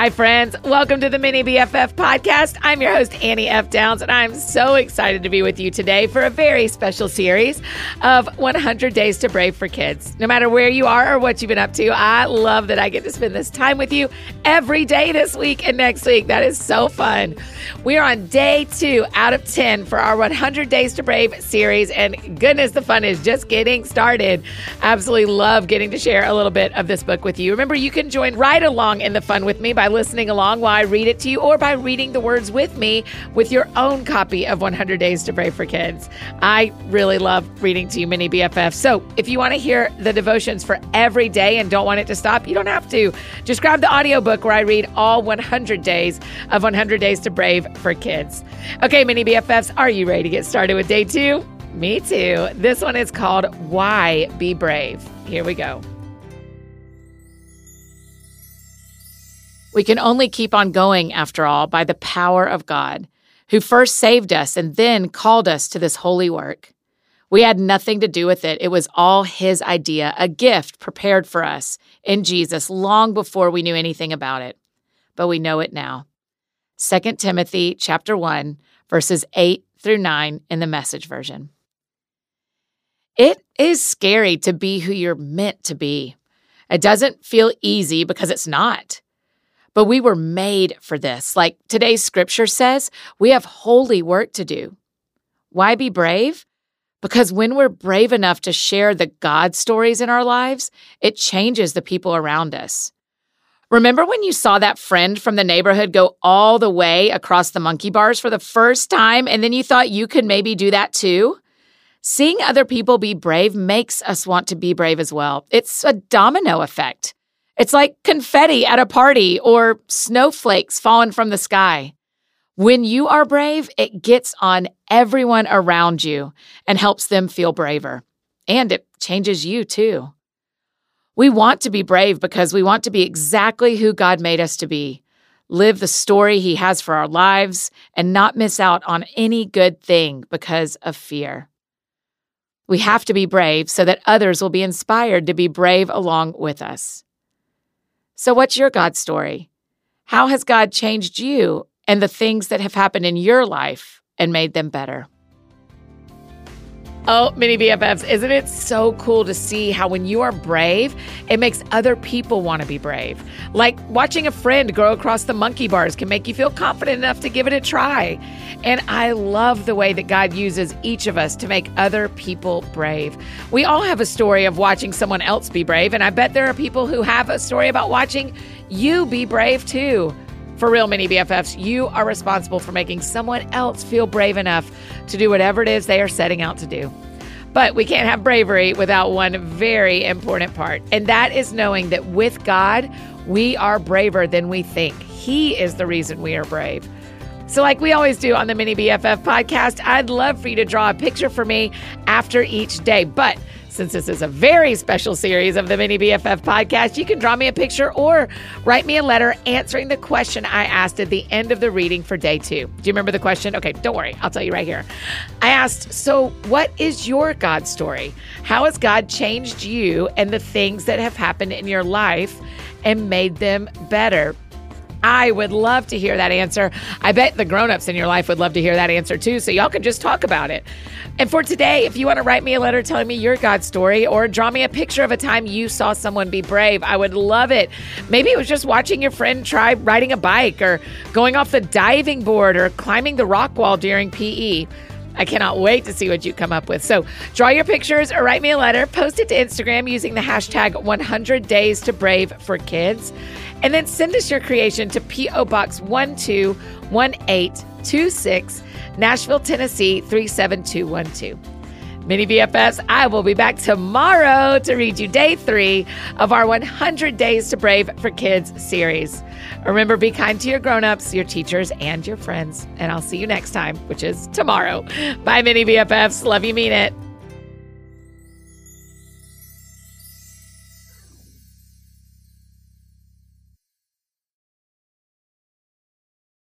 Hi, friends. Welcome to the Mini BFF podcast. I'm your host, Annie F. Downs, and I'm so excited to be with you today for a very special series of 100 Days to Brave for Kids. No matter where you are or what you've been up to, I love that I get to spend this time with you every day this week and next week. That is so fun. We are on day two out of 10 for our 100 Days to Brave series, and goodness, the fun is just getting started. Absolutely love getting to share a little bit of this book with you. Remember, you can join right along in the fun with me by listening along while I read it to you or by reading the words with me with your own copy of 100 Days to Brave for Kids. I really love reading to you, Mini BFF. So if you want to hear the devotions for every day and don't want it to stop, you don't have to. Just grab the audiobook where I read all 100 days of 100 Days to Brave for Kids. Okay, Mini BFFs, are you ready to get started with day two? Me too. This one is called Why Be Brave. Here we go. We can only keep on going, after all, by the power of God, who first saved us and then called us to this holy work. We had nothing to do with it. It was all His idea, a gift prepared for us in Jesus long before we knew anything about it. But we know it now. 2 Timothy chapter 1, verses 8 through 9 in the message version. It is scary to be who you're meant to be. It doesn't feel easy because it's not. But we were made for this. Like today's scripture says, we have holy work to do. Why be brave? Because when we're brave enough to share the God stories in our lives, it changes the people around us. Remember when you saw that friend from the neighborhood go all the way across the monkey bars for the first time and then you thought you could maybe do that too? Seeing other people be brave makes us want to be brave as well. It's a domino effect. It's like confetti at a party or snowflakes falling from the sky. When you are brave, it gets on everyone around you and helps them feel braver. And it changes you too. We want to be brave because we want to be exactly who God made us to be, live the story He has for our lives, and not miss out on any good thing because of fear. We have to be brave so that others will be inspired to be brave along with us. So, what's your God story? How has God changed you and the things that have happened in your life and made them better? Oh, mini BFFs, isn't it so cool to see how when you are brave, it makes other people want to be brave? Like watching a friend grow across the monkey bars can make you feel confident enough to give it a try. And I love the way that God uses each of us to make other people brave. We all have a story of watching someone else be brave, and I bet there are people who have a story about watching you be brave too. For real, mini BFFs, you are responsible for making someone else feel brave enough to do whatever it is they are setting out to do. But we can't have bravery without one very important part, and that is knowing that with God, we are braver than we think. He is the reason we are brave. So, like we always do on the Mini BFF podcast, I'd love for you to draw a picture for me after each day. But since this is a very special series of the Mini BFF podcast, you can draw me a picture or write me a letter answering the question I asked at the end of the reading for day two. Do you remember the question? Okay, don't worry. I'll tell you right here. I asked, So, what is your God story? How has God changed you and the things that have happened in your life and made them better? I would love to hear that answer. I bet the grown-ups in your life would love to hear that answer too. So y'all can just talk about it. And for today, if you want to write me a letter telling me your God story or draw me a picture of a time you saw someone be brave, I would love it. Maybe it was just watching your friend try riding a bike or going off the diving board or climbing the rock wall during PE. I cannot wait to see what you come up with. So, draw your pictures or write me a letter, post it to Instagram using the hashtag 100 Days to Brave for Kids. And then send us your creation to P.O. Box 121826, Nashville, Tennessee 37212. Mini BFFs, I will be back tomorrow to read you day three of our 100 Days to Brave for Kids series. Remember, be kind to your grown-ups, your teachers, and your friends. And I'll see you next time, which is tomorrow. Bye, Mini BFFs. Love you, mean it.